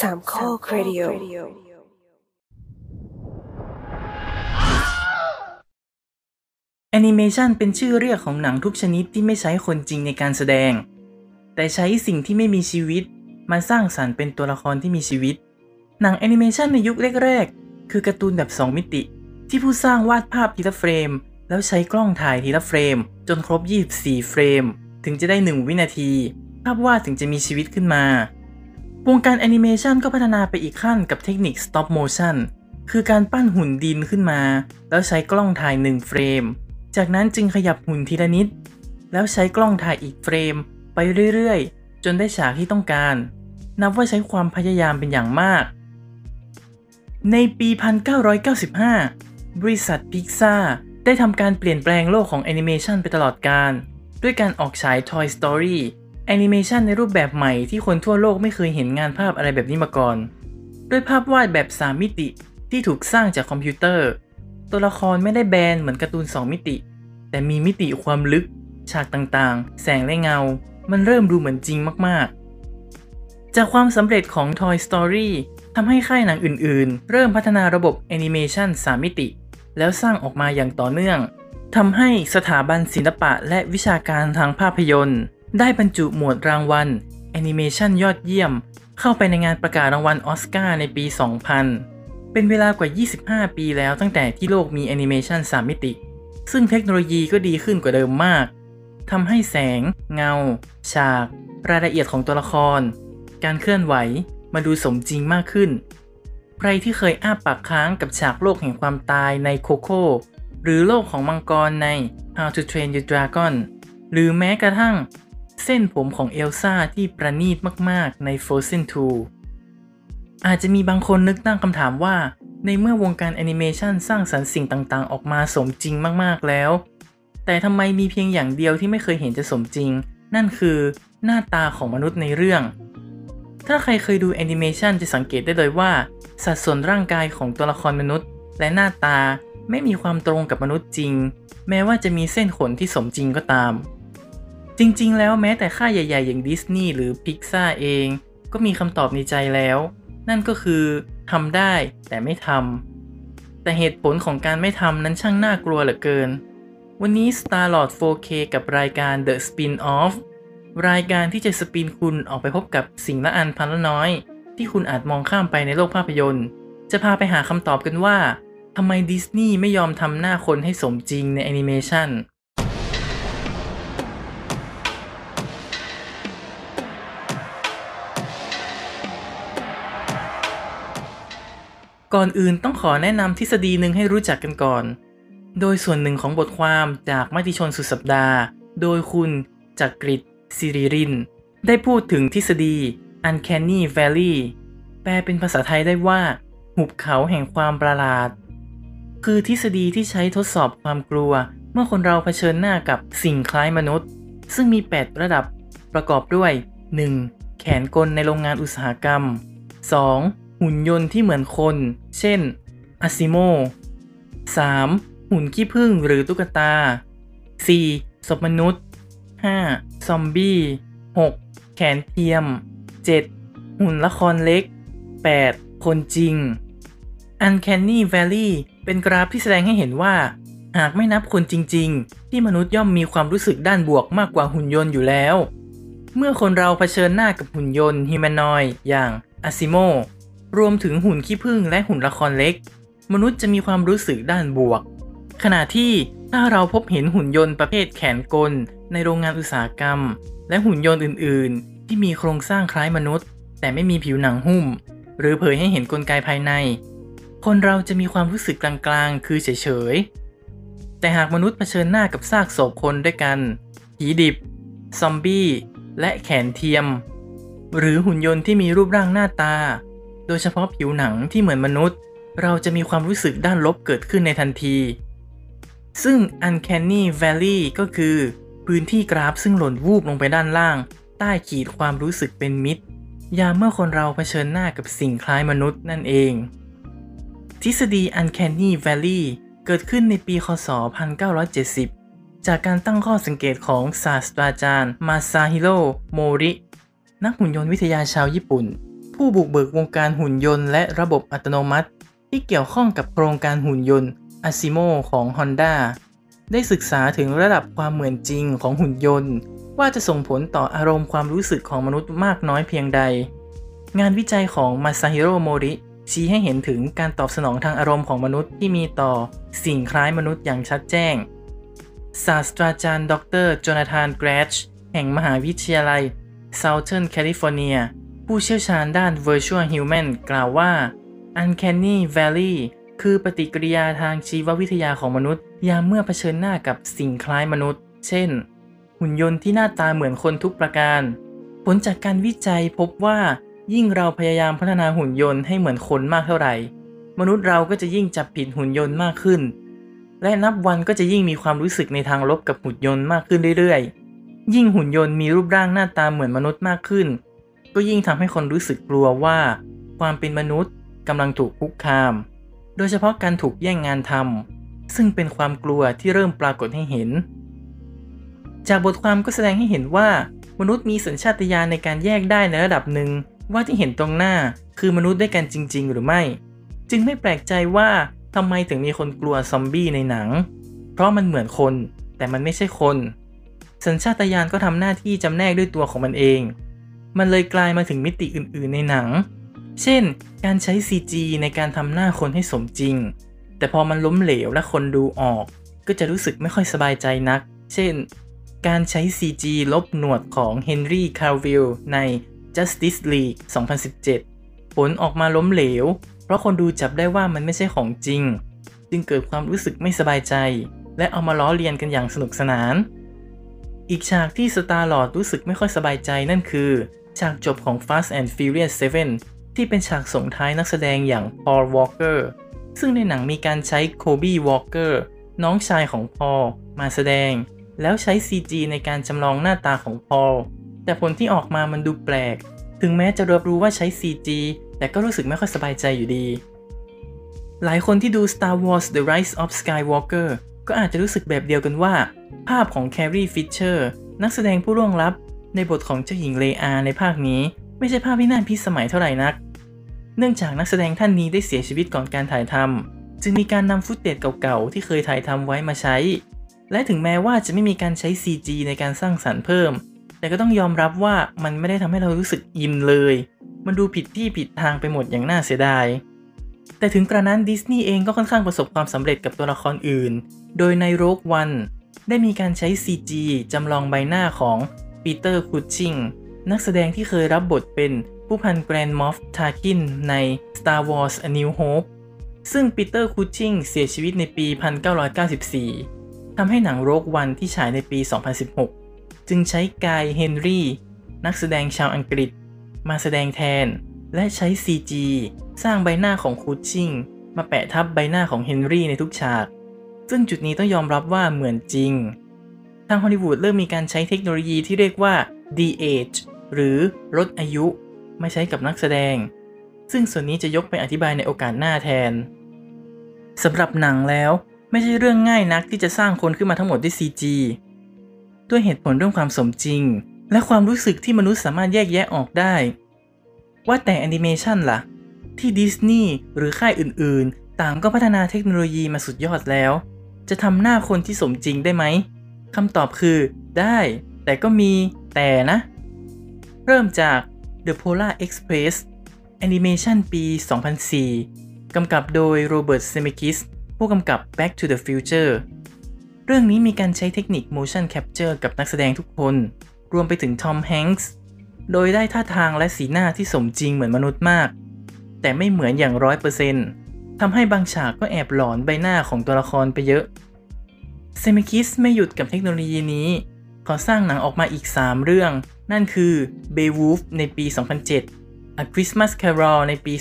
สามข้อครดิโอแอนิเมชันเป็นชื่อเรียกของหนังทุกชนิดที่ไม่ใช้คนจริงในการแสดง แต่ใช้สิ่งที่ไม่มีชีวิต มาสร้างสรรค์เป็นตัวละครที่มีชีวิต หนังแอนิเมชันในยุคแรกๆ คือการ์ตูนแบบ 2 มิติ ที่ผู้สร้างวาดภาพทีละเฟรม แล้วใช้กล้องถ่ายทีละเฟรม จนครบ 24 เฟรม ถึงจะได้ 1 วินาที ภาพวาดถึงจะมีชีวิตขึ้นมา วงการแอนิเมชันก็พัฒนาไปอีกขั้นกับเทคนิค stop motion คือการปั้นหุ่นดินขึ้นมา แล้วใช้กล้องถ่าย 1 เฟรม จากนั้นจึงขยับหุ่นทีละนิด แล้วใช้กล้องถ่ายอีกเฟรม ไปเรื่อยๆ จนได้ฉากที่ต้องการ นับว่าใช้ความพยายามเป็นอย่างมาก ในปี 1995 บริษัทพิกซาได้ทำการเปลี่ยนแปลงโลกของแอนิเมชันไปตลอดกาลด้วยการออกฉาย Toy Story แอนิเมชันในรูปแบบใหม่ที่คนทั่วโลกไม่เคยเห็นงานภาพอะไรแบบนี้มาก่อน ด้วยภาพวาดแบบ 3 มิติที่ถูกสร้างจากคอมพิวเตอร์ ตัวละครไม่ได้แบนเหมือนการ์ตูน 2 มิติ แต่มีมิติความลึก ฉากต่างๆ แสงและเงา มันเริ่มดูเหมือนจริงมากๆ จากความสำเร็จของ Toy Story ทำให้ค่ายหนังอื่นๆ เริ่มพัฒนาระบบแอนิเมชัน3 มิติ แล้วสร้างออกมาอย่างต่อเนื่องทำให้สถาบันศิลปะและวิชาการทางภาพยนตร์ ได้บรรจุหมวดรางวัลแอนิเมชันยอดเยี่ยม เข้าไปในงานประกาศรางวัลอสการ์ในปี 2000 เป็นเวลากว่า 25 ปีแล้วตั้งแต่ที่โลกมีแอนิเมชัน3มิติ ซึ่งเทคโนโลยีก็ดีขึ้นกว่าเดิมมากทำให้แสง เงา ฉาก รายละเอียดของตัวละคร การเคลื่อนไหวมาดูสมจริงมากขึ้น ใครที่เคยอ้าปากค้างกับฉากโลกแห่งความตายในโคโค่หรือโลกของมังกรใน How to Train Your Dragon หรือแม้กระทั่ง เส้นผมของเอลซ่าที่ประณีตมาก ๆ ใน Frozen 2 อาจจะมีบางคนนึกตั้งคำถามว่า ในเมื่อวงการแอนิเมชันสร้างสรรค์สิ่งต่าง ๆ ออกมาสมจริงมาก ๆ แล้ว แต่ทำไมมีเพียงอย่างเดียวที่ไม่เคยเห็นจะสมจริง นั่นคือหน้าตาของมนุษย์ในเรื่อง ถ้าใครเคยดูแอนิเมชันจะสังเกตได้เลยว่า สัดส่วนร่างกายของตัวละครมนุษย์ และหน้าตาไม่มีความตรงกับมนุษย์จริง แม้ว่าจะมีเส้นขนที่สมจริงก็ตาม จริง ๆ แล้วแม้แต่ค่ายใหญ่ ๆ อย่างดิสนีย์หรือพิกซาเอง ก็มีคำตอบในใจแล้ว นั่นก็คือทำได้แต่ไม่ทำ แต่เหตุผลของการไม่ทำนั้นช่างน่ากลัวเหลือเกิน วันนี้ Starlord 4K กับรายการ The Spin-off รายการที่จะสปินคุณออกไปพบกับสิ่งละอันพันละน้อย ที่คุณอาจมองข้ามไปในโลกภาพยนตร์ จะพาไปหาคำตอบกันว่าทำไมดิสนีย์ไม่ยอมทำหน้าคนให้สมจริงในแอนิเมชัน ก่อนอื่นต้องขอแนะนำทฤษฎีหนึ่งให้รู้จักกันก่อน โดยส่วนหนึ่งของบทความจากมติชนสุดสัปดาห์ โดยคุณจักริดซิริริน ได้พูดถึงทฤษฎี Uncanny Valley แปลเป็นภาษาไทยได้ว่า หุบเขาแห่งความประหลาด คือทฤษฎีที่ใช้ทดสอบความกลัว เมื่อคนเราเผชิญหน้ากับสิ่งคล้ายมนุษย์ ซึ่งมี 8 ระดับประกอบด้วย 1. แขนกลในโรงงานอุตสาหกรรม 2. หุ่นยนต์ที่เหมือนคน เช่นอาซิโม 3. หุ่นขี้ผึ้งหรือตุ๊กตา 4. ศพมนุษย์ 5. ซอมบี้ 6. แขนเทียม 7. หุ่นละครเล็ก 8. คนจริง Uncanny Valley เป็นกราฟที่แสดงให้เห็นว่า หากไม่นับคนจริง ๆ ที่มนุษย์ย่อมมีความรู้สึกด้านบวกมากกว่าหุ่นยนต์อยู่แล้ว เมื่อคนเราเผชิญหน้ากับหุ่นยนต์ฮิมานอยอย่างอาซิโม รวมถึงหุ่นขี้ผึ้งและหุ่นละครเล็ก มนุษย์จะมีความรู้สึกด้านบวก ขณะที่ถ้าเราพบเห็นหุ่นยนต์ประเภทแขนกล ในโรงงานอุตสาหกรรม และหุ่นยนต์อื่น ๆ ที่มีโครงสร้างคล้ายมนุษย์ แต่ไม่มีผิวหนังหุ้ม หรือเผยให้เห็นกลไกภายใน คนเราจะมีความรู้สึกกลาง ๆ คือเฉย ๆ แต่หากมนุษย์เผชิญหน้ากับซากศพคนด้วยกันผีดิบ ซอมบี้ และแขนเทียม หรือหุ่นยนต์ที่มีรูปร่างหน้าตา โดยเฉพาะผิวหนังที่เหมือนมนุษย์ เราจะมีความรู้สึกด้านลบเกิดขึ้นในทันที ซึ่ง Uncanny Valley ก็คือ พื้นที่กราฟซึ่งหล่นวูบลงไปด้านล่าง ใต้ขีดความรู้สึกเป็นมิตร ยามเมื่อคนเราเผชิญหน้ากับสิ่งคล้ายมนุษย์นั่นเอง ทฤษฎี Uncanny Valley เกิดขึ้นในปี คศ 1970 จากการตั้งข้อสังเกตของศาสตราจารย์มาซาฮิโร่โมริ นักหุ่นยนต์วิทยาชาวญี่ปุ่น ผู้บุกเบิกวงการหุ่นยนต์และระบบอัตโนมัติ ที่เกี่ยวข้องกับโครงการหุ่นยนต์ a s i m o ของ Honda ได้ศึกษาถึงระดับความเหมือนจริงของหุ่นยนต์ ว่าจะส่งผลต่ออารมณ์ความรู้สึกของมนุษย์มากน้อยเพียงใด งานวิจัยของ Masahiro Mori ชี้ให้เห็นถึงการตอบสนองทางอารมณ์ของมนุษย์ที่มีต่อสิ่งคล้ายมนุษย์อย่างชัดแจ้ง ศาสตราจารย์ ดรโจนาธานแกรชแห่งมหาวิทยาลัย Southern California ผู้เชี่ยวชาญด้าน Virtual Human กล่าวว่า Uncanny Valley คือปฏิกิริยาทางชีววิทยาของมนุษย์ ยามเมื่อเผชิญหน้ากับสิ่งคล้ายมนุษย์ เช่น หุ่นยนต์ที่หน้าตาเหมือนคนทุกประการ ผลจากการวิจัยพบว่า ยิ่งเราพยายามพัฒนาหุ่นยนต์ให้เหมือนคนมากเท่าไหร่ มนุษย์เราก็จะยิ่งจับผิดหุ่นยนต์มากขึ้น และนับวันก็จะยิ่งมีความรู้สึกในทางลบกับหุ่นยนต์มากขึ้นเรื่อยๆ ยิ่งหุ่นยนต์มีรูปร่างหน้าตาเหมือนมนุษย์มากขึ้น ก็ยิ่งทำให้คนรู้สึกกลัวว่า ความเป็นมนุษย์กำลังถูกคุกคาม โดยเฉพาะการถูกแย่งงานทำซึ่งเป็นความกลัวที่เริ่มปรากฏให้เห็น จากบทความก็แสดงให้เห็นว่า มนุษย์มีสัญชาตญาณในการแยกได้ในระดับหนึ่งว่าที่เห็นตรงหน้าคือมนุษย์ด้วยกันจริง ๆ หรือไม่ จึงไม่แปลกใจว่าทำไมถึงมีคนกลัวซอมบี้ในหนัง เพราะมันเหมือนคน แต่มันไม่ใช่คน สัญชาตญาณก็ทำหน้าที่จำแนกด้วยตัวของมันเอง มันเลยกลายมาถึงมิติอื่นๆในหนัง เช่น การใช้ CG ในการทำหน้าคนให้สมจริง แต่พอมันล้มเหลวและคนดูออก ก็จะรู้สึกไม่ค่อยสบายใจนัก เช่น การใช้ CG ลบหนวดของเฮนรี่คาวิลล์ใน Justice League 2017 ผลออกมาล้มเหลว เพราะคนดูจับได้ว่ามันไม่ใช่ของจริง จึงเกิดความรู้สึกไม่สบายใจ และเอามาล้อเลียนกันอย่างสนุกสนาน อีกฉากที่สตาร์ลอร์ดรู้สึกไม่ค่อยสบายใจนั่นคือ ฉากจบของ Fast and Furious 7 ที่เป็นฉากส่งท้ายนักแสดงอย่าง Paul Walker ซึ่งในหนังมีการใช้โคบี้วอล์กเกอร์น้องชายของพอลมาแสดง แล้วใช้ CG ในการจำลองหน้าตาของพอลแต่ผลที่ออกมามันดูแปลก ถึงแม้จะรับรู้ว่าใช้ CG แต่ก็รู้สึกไม่ค่อยสบายใจอยู่ดี หลายคนที่ดู Star Wars The Rise of Skywalker ก็อาจจะรู้สึกแบบเดียวกันว่า ภาพของ Carrie Fisher นักแสดงผู้ร่วงลับ ในบทของเจ้าหญิงเลอาในภาคนี้ ไม่ใช่ภาพที่น่าพิสมัยเท่าไหร่นัก เนื่องจากนักแสดงท่านนี้ได้เสียชีวิตก่อนการถ่ายทำจึงมีการนำ footage เก่าๆ ที่เคยถ่ายทำไว้มาใช้ และถึงแม้ว่าจะไม่มีการใช้ CG ในการสร้างสรรค์เพิ่ม แต่ก็ต้องยอมรับว่ามันไม่ได้ทำให้เรารู้สึกอินเลย มันดูผิดที่ผิดทางไปหมดอย่างน่าเสียดายแต่ถึงกระนั้นดิสนีย์เองก็ค่อนข้างประสบความสำเร็จกับตัวละครอื่น โดยใน Rogue One ได้มีการใช้ CG จำลองใบหน้าของปีเตอร์คูชิงนักแสดงที่เคยรับบทเป็นผู้พัน Grand Moff Tarkin ใน Star Wars A New Hope ซึ่งปีเตอร์คูชิงเสียชีวิตในปี 1994 ทำให้หนัง Rogue One ที่ฉายในปี 2016 จึงใช้กายเฮนรี่ นักแสดงชาวอังกฤษ มาแสดงแทน และใช้ CG สร้างใบหน้าของคูชิงมาแปะทับใบหน้าของเฮนรี่ในทุกฉาก ซึ่งจุดนี้ต้องยอมรับว่าเหมือนจริง ทางฮอลลีวูดเริ่มมีการใช้เทคโนโลยีที่เรียกว่า de-age หรือลดอายุ ไมาใช้กับนักแสดง ซึ่งส่วนนี้จะยกไปอธิบายในโอกาสหน้าแทนสำหรับหนังแล้วไม่ใช่เรื่องง่ายนักที่จะสร้างคนขึ้นมาทั้งหมดด้วย CG ด้วยเหตุผลเรื่องความสมจริง และความรู้สึกที่มนุษย์สามารถแยกแยะออกได้ ว่าแต่แอนิเมชันล่ะ ที่ดิสนีย์หรือค่ายอื่นๆ ต่างก็พัฒนาเทคโนโลยีมาสุดยอดแล้ว จะทำหน้าคนที่สมจริงได้ไหมคำตอบคือ ได้ แต่ก็มีแต่นะ เริ่มจาก The Polar Express แอนิเมชันปี 2004 กำกับโดยโรเบิร์ตเซเมคิสผู้กำกับ Back to the Future เรื่องนี้มีการใช้เทคนิค motion capture กับนักแสดงทุกคน รวมไปถึงทอมแฮงก์สโดยได้ท่าทางและสีหน้าที่สมจริงเหมือนมนุษย์มาก แต่ไม่เหมือนอย่างร้อยเปอร์เซ็นต์ ทำให้บางฉากก็แอบหลอนใบหน้าของตัวละครไปเยอะ เซมิคิสไม่หยุดกับเทคโนโลยีนี้ขอสร้างหนังออกมาอีก 3 เรื่อง นั่นคือ Beowulf ในปี 2007 A Christmas Carol ในปี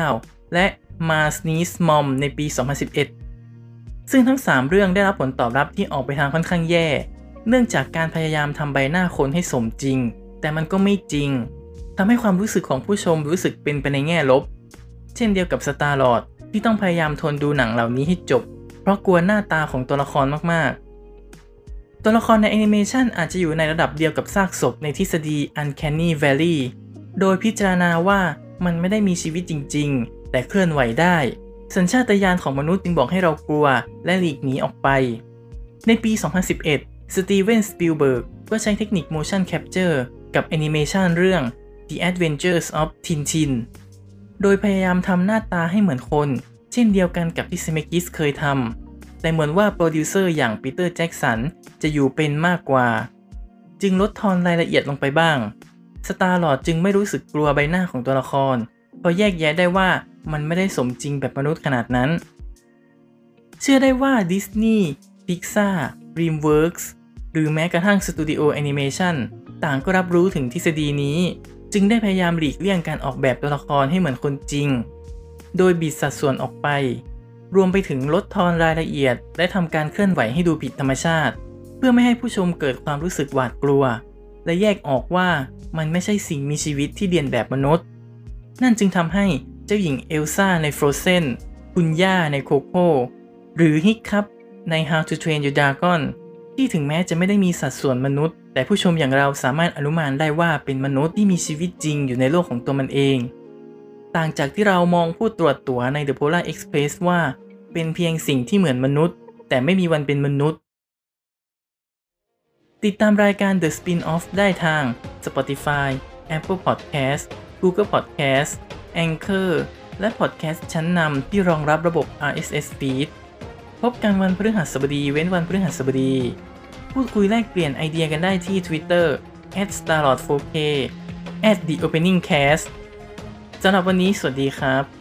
2009 และ Mars Needs Mom ในปี 2011 ซึ่งทั้ง 3 เรื่องได้รับผลตอบรับที่ออกไปทางค่อนข้างแย่ เนื่องจากการพยายามทำใบหน้าคนให้สมจริง แต่มันก็ไม่จริงทำให้ความรู้สึกของผู้ชมรู้สึกเป็นไปในแง่ลบ เช่นเดียวกับสตาร์ลอร์ด ที่ต้องพยายามทนดูหนังเหล่านี้ให้จบ เพราะกลัวหน้าตาของตัวละครมากๆ ตัวละครในแอนิเมชันอาจจะอยู่ในระดับเดียวกับซากศพในทฤษฎี Uncanny Valley โดยพิจารณาว่ามันไม่ได้มีชีวิตจริง ๆ แต่เคลื่อนไหวได้ สัญชาตญาณของมนุษย์จึงบอกให้เรากลัว และหลีกหนีออกไป ในปี 2011 สตีเวนสปิลเบิร์กก็ใช้เทคนิค motion capture กับแอนิเมชันเรื่อง The Adventures of Tintin โดยพยายามทำหน้าตาให้เหมือนคน เช่นเดียวกันกับที่เซเมคิสเคยทำแต่เหมือนว่าโปรดิวเซอร์อย่างปีเตอร์แจ็กสันจะอยู่เป็นมากกว่า จึงลดทอนรายละเอียดลงไปบ้าง สตาร์ลอร์ดจึงไม่รู้สึกกลัวใบหน้าของตัวละครเพราะแยกแยะได้ว่ามันไม่ได้สมจริงแบบมนุษย์ขนาดนั้น เชื่อได้ว่าดิสนีย์ Pixar DreamWorks หรือแม้กระทั่งสตูดิโอแอนิเมชันต่างก็รับรู้ถึงทฤษฎีนี้ จึงได้พยายามหลีกเลี่ยงการออกแบบตัวละครให้เหมือนคนจริง โดยบิดสัดส่วนออกไป รวมไปถึงลดทอนรายละเอียด และทำการเคลื่อนไหวให้ดูผิดธรรมชาติ เพื่อไม่ให้ผู้ชมเกิดความรู้สึกหวาดกลัว และแยกออกว่ามันไม่ใช่สิ่งมีชีวิตที่เลียนแบบมนุษย์ นั่นจึงทำให้เจ้าหญิงเอลซ่าใน Frozen คุณย่าในโคโค่หรือฮิกครับใน How to Train Your Dragon ที่ถึงแม้จะไม่ได้มีสัดส่วนมนุษย์ แต่ผู้ชมอย่างเราสามารถอนุมานได้ว่าเป็นมนุษย์ที่มีชีวิตจริงอยู่ในโลกของตัวมันเอง ต่างจากที่เรามองผู้ตรวจตั๋วใน The Polar Express ว่า เป็นเพียงสิ่งที่เหมือนมนุษย์ แต่ไม่มีวันเป็นมนุษย์ ติดตามรายการ The Spin-off ได้ทาง Spotify Apple Podcast Google Podcast Anchor และ Podcast ชั้นนำที่รองรับระบบ RSS feed พบกันวันพฤหัสบดีเว้นวันพฤหัสบดี พูดคุยแลกเปลี่ยนไอเดียกันได้ที่ Twitter @starlord4k @theopeningcast สำหรับวันนี้สวัสดีครับ